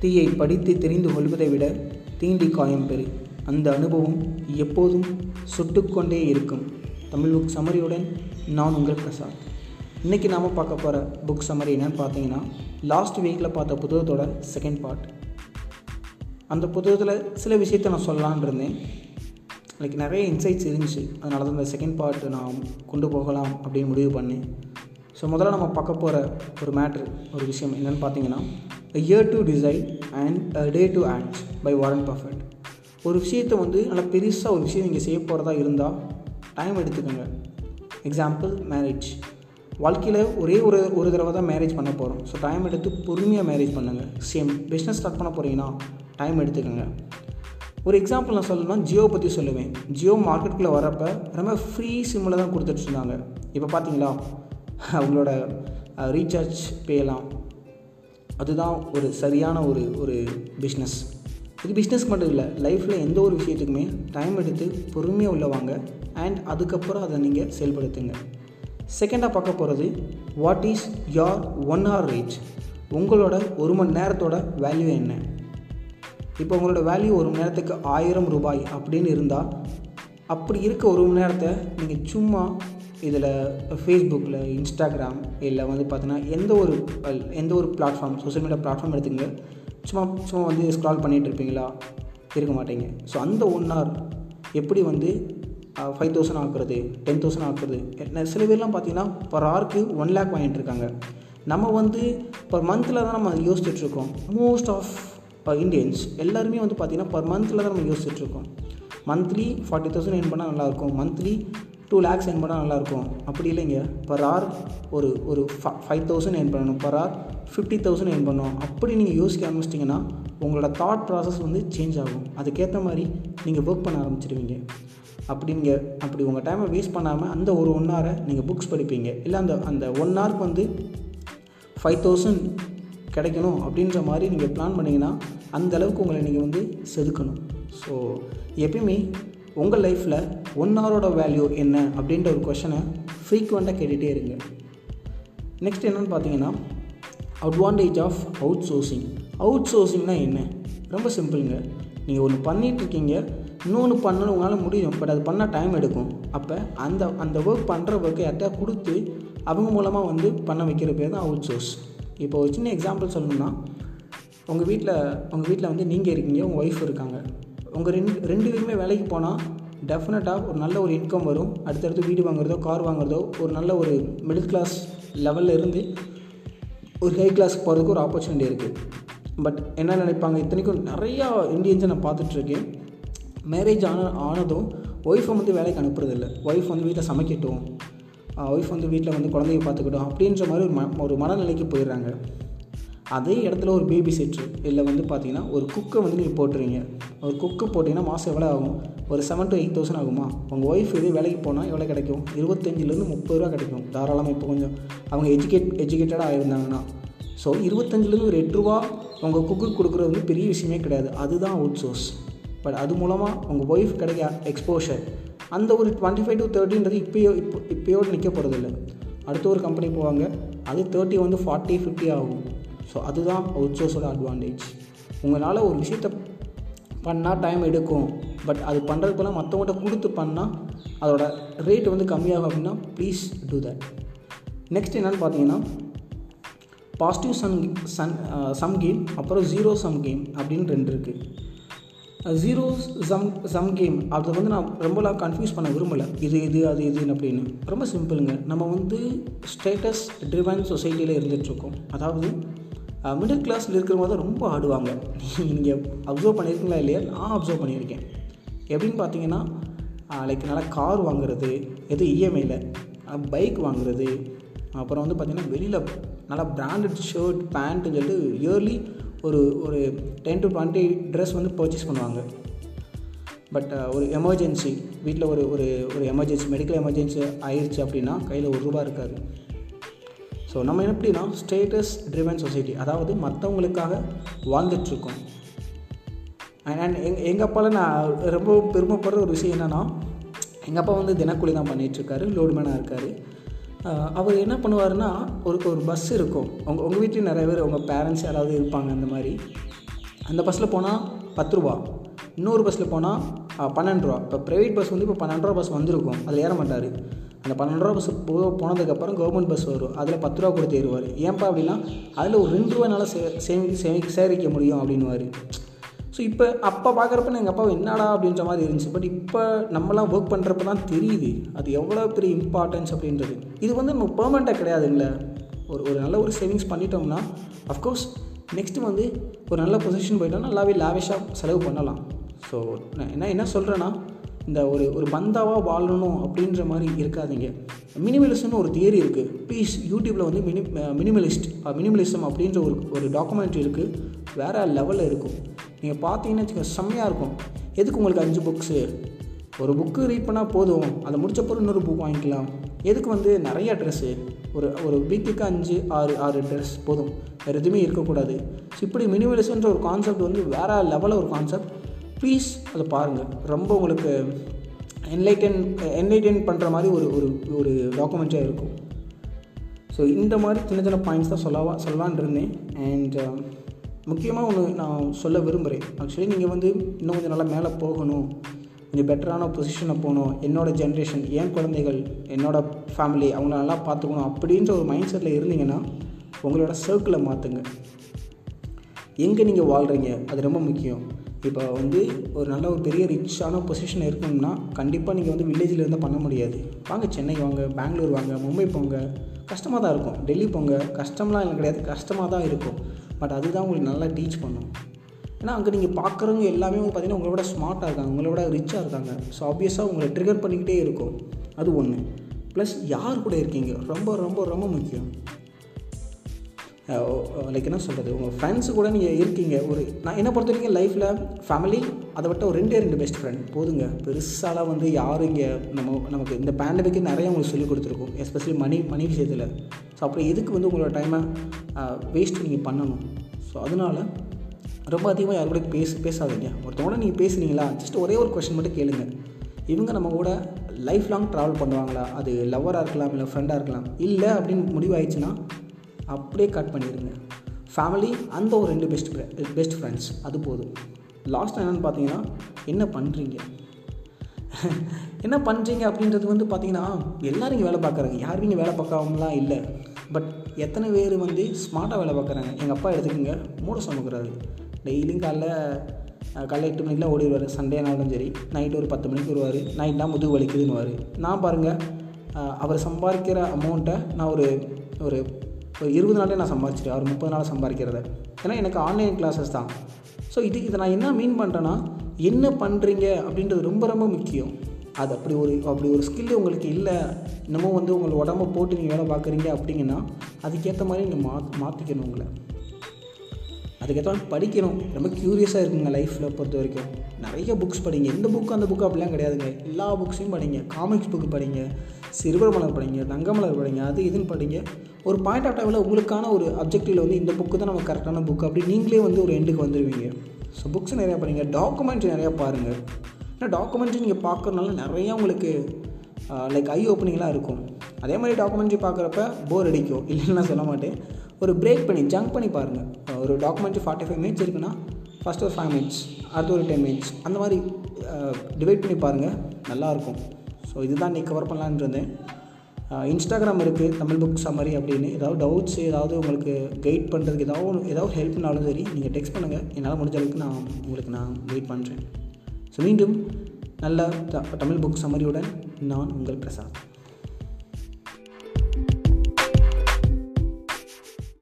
தீயை படித்து தெரிந்து கொள்வதை விட தீண்டி காயம் பெறு. அந்த அனுபவம் எப்போதும் சுட்டுக்கொண்டே இருக்கும். தமிழ் புக் சமரியுடன் நான் உங்கள் பிரசாத் இன்றைக்கி நாம் பார்க்க போகிற புக் சமரி என்னென்னு பார்த்தீங்கன்னா லாஸ்ட் வீக்கில் பார்த்த புத்தகத்தோட செகண்ட் பார்ட் அந்த புத்தகத்தில் சில விஷயத்தை நான் சொல்லலான் இருந்தேன். லைக் நிறைய இன்சைட்ஸ் இருந்துச்சு. அதனால தான் இந்த செகண்ட் பார்ட் நான் கொண்டு போகலாம் அப்படின்னு முடிவு பண்ணேன். ஸோ முதல்ல நம்ம பார்க்க போகிற ஒரு மேட்ரு ஒரு விஷயம் என்னென்னு பார்த்தீங்கன்னா year to design and day to act by Warren perfect ஒரு விஷயத்தை வந்து நல்லா பெருசாக ஒரு விஷயம் நீங்கள் செய்ய போகிறதா இருந்தால் டைம் எடுத்துக்கோங்க. எக்ஸாம்பிள் மேரேஜ் வாழ்க்கையில் ஒரே ஒரு ஒரு தடவை தான் மேரேஜ் பண்ண போகிறோம் ஸோ டைம் எடுத்து பொறுமையாக மேரேஜ் பண்ணுங்கள் சேம் பிஸ்னஸ் ஸ்டார்ட் பண்ண போகிறீங்கன்னா டைம் எடுத்துக்கோங்க. ஒரு எக்ஸாம்பிள் நான் சொல்லணும்னா ஜியோ பற்றி சொல்லுவேன். ஜியோ மார்க்கெட்டுக்குள்ளே வரப்போ ரொம்ப ஃப்ரீ சிம்மில் தான் கொடுத்துட்டு இருந்தாங்க. இப்போ பார்த்தீங்களா அவங்களோட ரீசார்ஜ் பேலாம் அதுதான் ஒரு சரியான ஒரு ஒரு பிஸ்னஸ் இது பிஸ்னஸ் மட்டும் இல்லை லைஃப்பில் எந்த ஒரு விஷயத்துக்குமே டைம் எடுத்து பொறுமையாக உள்ள வாங்க. அண்ட் அதுக்கப்புறம் அதை நீங்கள் செயல்படுத்துங்க. செகண்டாக பார்க்க போகிறது what is your one hour reach உங்களோட ஒரு மணி நேரத்தோட வேல்யூ என்ன? இப்போ உங்களோட வேல்யூ ஒரு மணி நேரத்துக்கு ஆயிரம் ரூபாய் அப்படின்னு இருந்தால் அப்படி இருக்க ஒரு மணி நேரத்தை நீங்கள் சும்மா இதில் ஃபேஸ்புக்கில் இன்ஸ்டாகிராம் இல்லை வந்து பார்த்தீங்கன்னா எந்த ஒரு எந்த ஒரு பிளாட்ஃபார்ம் சோஷியல் மீடியா பிளாட்ஃபார்ம் எடுத்துங்க சும்மா சும்மா வந்து ஸ்க்ரால் பண்ணிகிட்டு இருப்பீங்களா? இருக்க மாட்டீங்க. ஸோ அந்த ஒன் ஹவர் எப்படி வந்து ஃபைவ் தௌசண்ட் ஆக்குறது டென் தௌசண்ட் ஆக்குறது சில பேர்லாம் பார்த்தீங்கன்னா பர் ஹவருக்கு ஒன் லேக் வாங்கிட்டு இருக்காங்க. நம்ம வந்து பர் மந்தில் தான் நம்ம யோசிச்சுட்ருக்கோம் மோஸ்ட் ஆஃப் இந்தியன்ஸ் எல்லாருமே வந்து பார்த்திங்கன்னா பர் மந்தில் தான் நம்ம யோசிச்சுட்ருக்கோம் மந்த்லி ஃபார்ட்டி தௌசண்ட் என் பண்ணால் நல்லாயிருக்கும் மந்த்லி டூ லேக்ஸ் என் பண்ணால் நல்லாயிருக்கும். அப்படி இல்லைங்க. பர் ஆர் ஒரு ஒரு ஃபைவ் தௌசண்ட் என் பண்ணணும். Per hour fifty thousand earn பண்ணணும். அப்படி நீங்கள் யோசிக்க ஆரம்பிச்சிட்டிங்கன்னா உங்களோட தாட் ப்ராசஸ் வந்து சேஞ்ச் ஆகும். அதுக்கேற்ற மாதிரி நீங்கள் ஒர்க் பண்ண ஆரம்பிச்சிடுவீங்க அப்படி நீங்கள் அப்படி உங்கள் டைமை வேஸ்ட் பண்ணாமல் அந்த ஒரு ஒன் ஹவரை நீங்கள் புக்ஸ் படிப்பீங்க. இல்லை அந்த அந்த ஒன் ஹவருக்கு வந்து ஃபைவ் தௌசண்ட் கிடைக்கணும் அப்படின்ற மாதிரி நீங்கள் பிளான் பண்ணிங்கன்னா அந்தளவுக்கு உங்களை நீங்கள் வந்து செதுக்கணும். ஸோ எப்பயுமே உங்கள் லைஃப்பில் ஒன் ஹவரோட வேல்யூ என்ன அப்படின்ற ஒரு கொஷனை ஃப்ரீக்குவெண்ட்டாக கேட்டுகிட்டே இருங்க. நெக்ஸ்ட் என்னென்னு பார்த்தீங்கன்னா அட்வான்டேஜ் ஆஃப் அவுட் சோர்சிங் அவுட் சோர்சிங்னால் என்ன ரொம்ப சிம்பிளுங்க நீங்கள் ஒன்று பண்ணிகிட்ருக்கீங்க இன்னொன்று பண்ணணும் உங்களால் முடியும் பட் அது பண்ணால் டைம் எடுக்கும். அப்போ அந்த அந்த ஒர்க் பண்ணுற ஒர்க்கை யார்ட்டா கொடுத்து அவங்க மூலமாக வந்து பண்ண வைக்கிற பேர் தான் அவுட் சோர்ஸ் இப்போ ஒரு சின்ன எக்ஸாம்பிள் சொல்லணும்னா உங்கள் வீட்டில் உங்கள் வீட்டில் வந்து நீங்கள் இருக்கீங்க உங்கள் ஒய்ஃப் இருக்காங்க. உங்கள் ரெண்டு ரெண்டு பேருமே வேலைக்கு போனால் டெஃபினட்டாக ஒரு நல்ல ஒரு இன்கம் வரும். அடுத்தடுத்து வீடு வாங்குறதோ கார் வாங்குறதோ ஒரு நல்ல ஒரு மிடில் கிளாஸ் லெவலில் இருந்து ஒரு ஹை கிளாஸ்க்கு போகிறதுக்கு ஒரு ஆப்பர்ச்சுனிட்டி இருக்குது பட் என்ன நினைப்பாங்க இத்தனைக்கும் நிறையா இந்தியன்ஸை நான் பார்த்துட்ருக்கேன். மேரேஜ் ஆன ஆனதும் ஒய்ஃபை வந்து வேலைக்கு அனுப்புறதில்ல. ஒய்ஃப் வந்து வீட்டில் சமைக்கட்டும். ஒய்ஃப் வந்து வீட்டில் வந்து குழந்தைய பார்த்துக்கிட்டோம் அப்படின்ற மாதிரி ஒரு ம ஒரு மனநிலைக்கு போயிடுறாங்க. அதே இடத்துல ஒரு பேபி செட்ரு இல்லை வந்து பார்த்தீங்கன்னா ஒரு குக்கை வந்து நீங்கள் போட்டுறீங்க. ஒரு குக்கு போட்டிங்கன்னா மாதம் எவ்வளோ ஆகும்? ஒரு செவன் டு எயிட் தௌசண்ட் ஆகுமா? உங்கள் ஒய்ஃப் இதே வேலைக்கு போனால் எவ்வளோ கிடைக்கும்? இருபத்தஞ்சிலேருந்து முப்பது ரூபா கிடைக்கும். தாராளமாக இப்போ கொஞ்சம் அவங்க எஜுகேட் எஜுகேட்டடாக ஆயிருந்தாங்கன்னா ஸோ இருபத்தஞ்சிலேருந்து ஒரு எட்டு ரூபா உங்கள் குக்கு கொடுக்குறது வந்து பெரிய விஷயமே கிடையாது. அதுதான் அவுட் சோர்ஸ் பட் அது மூலமாக உங்கள் ஒய்ஃப் கிடைக்க எக்ஸ்போஷர் அந்த ஒரு டுவெண்ட்டி ஃபைவ் டு தேர்ட்டின்றது இப்போயோ இப்போ இப்போயோடு நிற்க போகிறதில்ல அடுத்த ஒரு கம்பெனி போவாங்க. அது தேர்ட்டி வந்து ஃபார்ட்டி ஃபிஃப்டி ஆகும். ஸோ அதுதான் அவுட் சோர்ஸோட அட்வான்டேஜ் உங்களால் ஒரு விஷயத்த பண்ணால் டைம் எடுக்கும். பட் அது பண்ணுறதுக்குலாம் மற்றவங்கள்ட்ட கொடுத்து பண்ணால் அதோட ரேட் வந்து கம்மியாகும் அப்படின்னா ப்ளீஸ் டூ தட் நெக்ஸ்ட் என்னென்னு பார்த்தீங்கன்னா positive sum sun sum game அப்புறம் ஜீரோ சம் கேம் அப்படின்னு ரெண்டு இருக்குது ஜீரோ சம் சம் கேம் அதை வந்து நான் ரொம்பலாம் கன்ஃபியூஸ் பண்ண விரும்பலை. இது இது அது இதுன்னு அப்படின்னு. ரொம்ப சிம்பிளுங்க நம்ம வந்து ஸ்டேட்டஸ் ட்ரிவன் சொசைட்டியில் இருந்துகிட்ருக்கோம் அதாவது மிடில் கிளாஸில் இருக்கிறவங்க தான் ரொம்ப ஆடுவாங்க. நீங்கள் அப்சர்வ் பண்ணியிருக்கீங்களா இல்லையா? நான் அப்சர்வ் பண்ணியிருக்கேன். எப்படின்னு பார்த்தீங்கன்னா லைக் நல்லா கார் வாங்குறது எது இஎம்ஐயில் பைக் வாங்குறது. அப்புறம் வந்து பார்த்திங்கன்னா வெளியில் நல்லா பிராண்டட் ஷர்ட் பேண்ட்டுன்னு சொல்லிட்டு இயர்லி ஒரு ஒரு டென் டு டுவெண்ட்டி ட்ரெஸ் வந்து பர்ச்சேஸ் பண்ணுவாங்க. பட் ஒரு எமர்ஜென்சி வீட்டில் ஒரு ஒரு ஒரு எமர்ஜென்சி மெடிக்கல் எமர்ஜென்சி ஆயிடுச்சு அப்படின்னா கையில் ஒரு ரூபா இருக்காது. ஸோ நம்ம எப்படின்னா ஸ்டேட்டஸ் ட்ரிவன் சொசைட்டி அதாவது மற்றவங்களுக்காக வாழ்ந்துட்டுருக்கோம். அண்ட் எங் எங்கள் அப்பாவில் நான் ரொம்ப பெருமைப்படுற ஒரு விஷயம் என்னென்னா எங்கள் அப்பா வந்து தினக்கூலி தான் பண்ணிகிட்ருக்காரு லோடுமேனாக இருக்கார். அவர் என்ன பண்ணுவார்னா ஒரு ஒரு பஸ் இருக்கும். உங்கள் உங்கள் வீட்லேயும் நிறைய பேர் உங்கள் பேரண்ட்ஸ் யாராவது இருப்பாங்க அந்த மாதிரி. அந்த பஸ்ஸில் போனால் பத்து ரூபா. இன்னொரு பஸ்ஸில் போனால் பன்னெண்டு ரூபா. இப்போ ப்ரைவேட் பஸ் வந்து இப்போ பன்னெண்டு ரூபா பஸ் வந்திருக்கும். அதில் ஏற மாட்டார். அந்த பன்னெண்டு ரூபா பஸ் போ போனதுக்கப்புறம் கவர்மெண்ட் பஸ் வரும். அதில் பத்து ரூபா கொடுத்து ஏறுவார். ஏன்ப்பா அப்படின்னா அதில் ஒரு ரெண்டு ரூபாய்னால சே சேமி சேமி சேகரிக்க முடியும் அப்படின்னுவார். ஸோ இப்போ அப்போ பார்க்குறப்ப எங்கள் அப்பா என்னடா அப்படின்ற மாதிரி இருந்துச்சு. பட் இப்போ நம்மளாம் ஒர்க் பண்ணுறப்ப தான் தெரியுது. அது எவ்வளோ பெரிய இம்பார்ட்டன்ஸ் அப்படின்றது. இது வந்து நம்ம பெர்மனெண்ட்டாக கிடையாதுங்கள. ஒரு ஒரு நல்ல ஒரு சேவிங்ஸ் பண்ணிட்டோம்னா அஃப்கோர்ஸ் நெக்ஸ்ட்டு வந்து ஒரு நல்ல பொசிஷன் போயிட்டோம்னா நல்லாவே லாவிஷாக செலவு பண்ணலாம். ஸோ நான் என்ன என்ன சொல்கிறேன்னா இந்த ஒரு ஒரு பந்தாவாக வாழணும் அப்படின்ற மாதிரி இருக்காதீங்க. மினிமலிசம்னு ஒரு தியரி இருக்குது பீஸ் யூடியூப்பில் வந்து மினி மினிமலிஸ்ட் மினிமலிசம் அப்படின்ற ஒரு ஒரு டாக்குமெண்ட்ரி இருக்குது வேறு லெவலில் இருக்கும். நீங்கள் பார்த்தீங்கன்னா வச்சுக்கோங்க செம்மையாக இருக்கும். எதுக்கு உங்களுக்கு அஞ்சு புக்ஸு ஒரு புக்கு ரீட் பண்ணால் போதும். அதை முடிச்ச பிறகு இன்னொரு புக் வாங்கிக்கலாம். எதுக்கு வந்து நிறைய ட்ரெஸ்ஸு ஒரு ஒரு வீக்குக்கு அஞ்சு ஆறு ஆறு ட்ரெஸ் போதும். வேறு எதுவுமே இருக்கக்கூடாது. ஸோ இப்படி மினிமலிசம்ன்ற ஒரு கான்செப்ட் வந்து வேறு லெவலில் ஒரு கான்செப்ட் ப்ளீஸ் அதை பாருங்கள் ரொம்ப உங்களுக்கு என்லைட்டன் என்லைட்டன் பண்ணுற மாதிரி ஒரு ஒரு ஒரு டாக்குமெண்ட்டாக இருக்கும். ஸோ இந்த மாதிரி சின்ன சின்ன பாயிண்ட்ஸ் தான் சொல்லவா சொல்லலான் இருந்தேன். அண்ட் uh, முக்கியமாக ஒன்று நான் சொல்ல விரும்புகிறேன் ஆக்சுவலி நீங்கள் வந்து இன்னும் கொஞ்சம் நல்லா மேலே போகணும். கொஞ்சம் பெட்டரான பொசிஷனை போகணும். என்னோடய ஜென்ரேஷன் என் குழந்தைகள் என்னோடய ஃபேமிலி அவங்கள நல்லா பார்த்துக்கணும் அப்படின்ற ஒரு மைண்ட் செட்டில் இருந்தீங்கன்னா உங்களோட சர்க்கிளை மாற்றுங்க எங்கே நீங்கள் வாழ்கிறீங்க அது ரொம்ப முக்கியம். இப்போ வந்து ஒரு நல்ல ஒரு பெரிய ரிச்சான பொசிஷன் இருக்கணும்னா கண்டிப்பாக நீங்கள் வந்து வில்லேஜில் இருந்தால் பண்ண முடியாது. வாங்க சென்னை வாங்க பெங்களூர் வாங்க மும்பை போங்க. கஷ்டமாக தான் இருக்கும். டெல்லி போங்க. கஷ்டம்லாம் எனக்கு கிடையாது. கஷ்டமாக தான் இருக்கும். பட் அதுதான் உங்களுக்கு நல்லா டீச் பண்ணும். ஏன்னா அங்கே நீங்கள் பார்க்குறவங்க எல்லாமே வந்து பார்த்திங்கன்னா உங்களோட ஸ்மார்ட்டாக இருக்காங்க. உங்களோட ரிச்சாக இருக்காங்க. ஸோ ஆப்வியஸாக உங்களை ட்ரிகர் பண்ணிக்கிட்டே இருக்கும். அது ஒன்று ப்ளஸ் யார் கூட இருக்கீங்க? ரொம்ப ரொம்ப ரொம்ப முக்கியம். லைக் என்ன சொல்கிறது உங்கள் ஃப்ரெண்ட்ஸு கூட நீங்கள் இருக்கீங்க. ஒரு நான் என்ன பொறுத்த வரைக்கும் லைஃப்பில் ஃபேமிலி அதை விட்ட ஒரு ரெண்டே ரெண்டு பெஸ்ட் ஃப்ரெண்ட் போதுங்க. பெருசாலாம் வந்து யாரும் இங்கே நம்ம நமக்கு இந்த பேண்டமிக்கு நிறைய உங்களுக்கு சொல்லிக் கொடுத்துருக்கோம். எஸ்பெஷலி மணி மணி விஷயத்தில். ஸோ அப்புறம் எதுக்கு வந்து உங்களோட டைமை வேஸ்ட் நீங்கள் பண்ணணும்? ஸோ அதனால் ரொம்ப அதிகமாக யாரு கூட பேச பேசாதீங்க. ஒருத்தவங்களோட நீங்கள் பேசுனீங்களா? ஜஸ்ட் ஒரே ஒரு கொஷின் மட்டும் கேளுங்க. இவங்க நம்ம கூட லைஃப் லாங் ட்ராவல் பண்ணுவாங்களா? அது லவ்வராக இருக்கலாம் இல்லை ஃப்ரெண்டாக இருக்கலாம். இல்லை அப்படின்னு முடிவாயிடுச்சுன்னா அப்படியே கட் பண்ணிடுங்க. ஃபேமிலி அந்த ஒரு ரெண்டு பெஸ்ட் பெஸ்ட் ஃப்ரெண்ட்ஸ் அது போதும். லாஸ்ட் என்னென்னு பார்த்தீங்கன்னா என்ன பண்ணுறீங்க என்ன பண்ணுறீங்க அப்படின்றது வந்து பார்த்தீங்கன்னா எல்லோரும் இங்கே வேலை பார்க்குறாங்க யாரும் இங்கே வேலை பார்க்காமலாம் இல்லை. பட் எத்தனை பேர் வந்து ஸ்மார்ட்டாக வேலை பார்க்குறாங்க எங்கள் அப்பா எடுத்துக்கோங்க. மூட சமைக்கிறாரு. டெய்லியும் காலைல காலைல எட்டு மணிக்கெலாம் ஓடிடுவார். சண்டே நாளும் சரி நைட்டு ஒரு பத்து மணிக்கு வருவார். நைட்லாம் முதுகு வலிக்குதுன்னு நான் பாருங்கள் அவர் சம்பாதிக்கிற அமௌண்ட்டை நான் ஒரு ஒரு ஒரு இருபது நாளே நான் சம்பாதிச்சிட்டேன் ஒரு முப்பது நாள் சம்பாதிக்கிறத ஏன்னா எனக்கு ஆன்லைன் கிளாஸஸ் தான். ஸோ இது இதை நான் என்ன மீன் பண்ணுறேன்னா என்ன பண்ணுறீங்க அப்படின்றது ரொம்ப ரொம்ப முக்கியம். அது அப்படி ஒரு அப்படி ஒரு ஸ்கில் உங்களுக்கு இல்லை. இன்னமும் வந்து உங்களை உடம்ப போட்டு நீங்கள் வேலை பார்க்குறீங்க அப்படிங்கன்னா அதுக்கேற்ற மாதிரி நீங்கள் மா மாற்றிக்கணும் உங்களை. அதுக்கேற்ற மாதிரி படிக்கணும். ரொம்ப க்யூரியஸாக இருக்குங்க லைஃப்பில் பொறுத்த வரைக்கும். நிறைய புக்ஸ் படிங்க. எந்த புக்கு அந்த புக்கு அப்படிலாம் கிடையாதுங்க. எல்லா புக்ஸையும் படிங்க. காமிக்ஸ் புக்கு படிங்க. சிறுவர் மலர் படிங்க. தங்கமலர் படிங்க. அது இதுன்னு படிங்க. ஒரு பாயிண்ட் ஆஃப் டைமில் உங்களுக்கான ஒரு அப்ஜெக்டிவில் வந்து இந்த புக்கு தான் நம்ம கரெக்டான புக் அப்படி நீங்களே வந்து ஒரு எண்டுக்கு வந்துடுவீங்க ஸோ புக்ஸ் நிறையா படிங்க. டாக்குமெண்ட்ரி நிறையா பாருங்கள் ஏன்னா டாக்குமெண்ட்ரி நீங்கள் பார்க்குறதுனால நிறையா உங்களுக்கு லைக் ஐ ஓப்பனிங்லாம் இருக்கும். அதே மாதிரி டாக்குமெண்ட்ரி பார்க்குறப்ப போர் அடிக்கும். இல்லைன்னு நான் சொல்ல மாட்டேன். ஒரு பிரேக் பண்ணி ஜங்க் பண்ணி பாருங்கள் ஒரு டாக்குமெண்ட் ஃபார்ட்டி ஃபைவ் மினிட்ஸ் இருக்குன்னா ஃபஸ்ட் ஒரு ஃபைவ் மினிட்ஸ் அடுத்து ஒரு டென் மினிட்ஸ் அந்த மாதிரி டிவைட் பண்ணி பாருங்கள் நல்லாயிருக்கும் ஸோ இதுதான் நீ கவர் பண்ணலான்னு இருந்தேன். இன்ஸ்டாகிராம் இருக்குது தமிழ் புக் சம்மரி அப்படின்னு. ஏதாவது டவுட்ஸ் ஏதாவது உங்களுக்கு கைட் பண்ணுறதுக்கு ஏதாவது ஏதாவது ஹெல்ப்னாலும் சரி நீங்கள் டெக்ஸ்ட் பண்ணுங்கள் என்னால் முடிஞ்ச அளவுக்கு நான் உங்களுக்கு நான் வெயிட் பண்ணுறேன் ஸோ மீண்டும் நல்ல தமிழ் புக் சம்மரியுடன் நான் உங்கள் பிரசாத்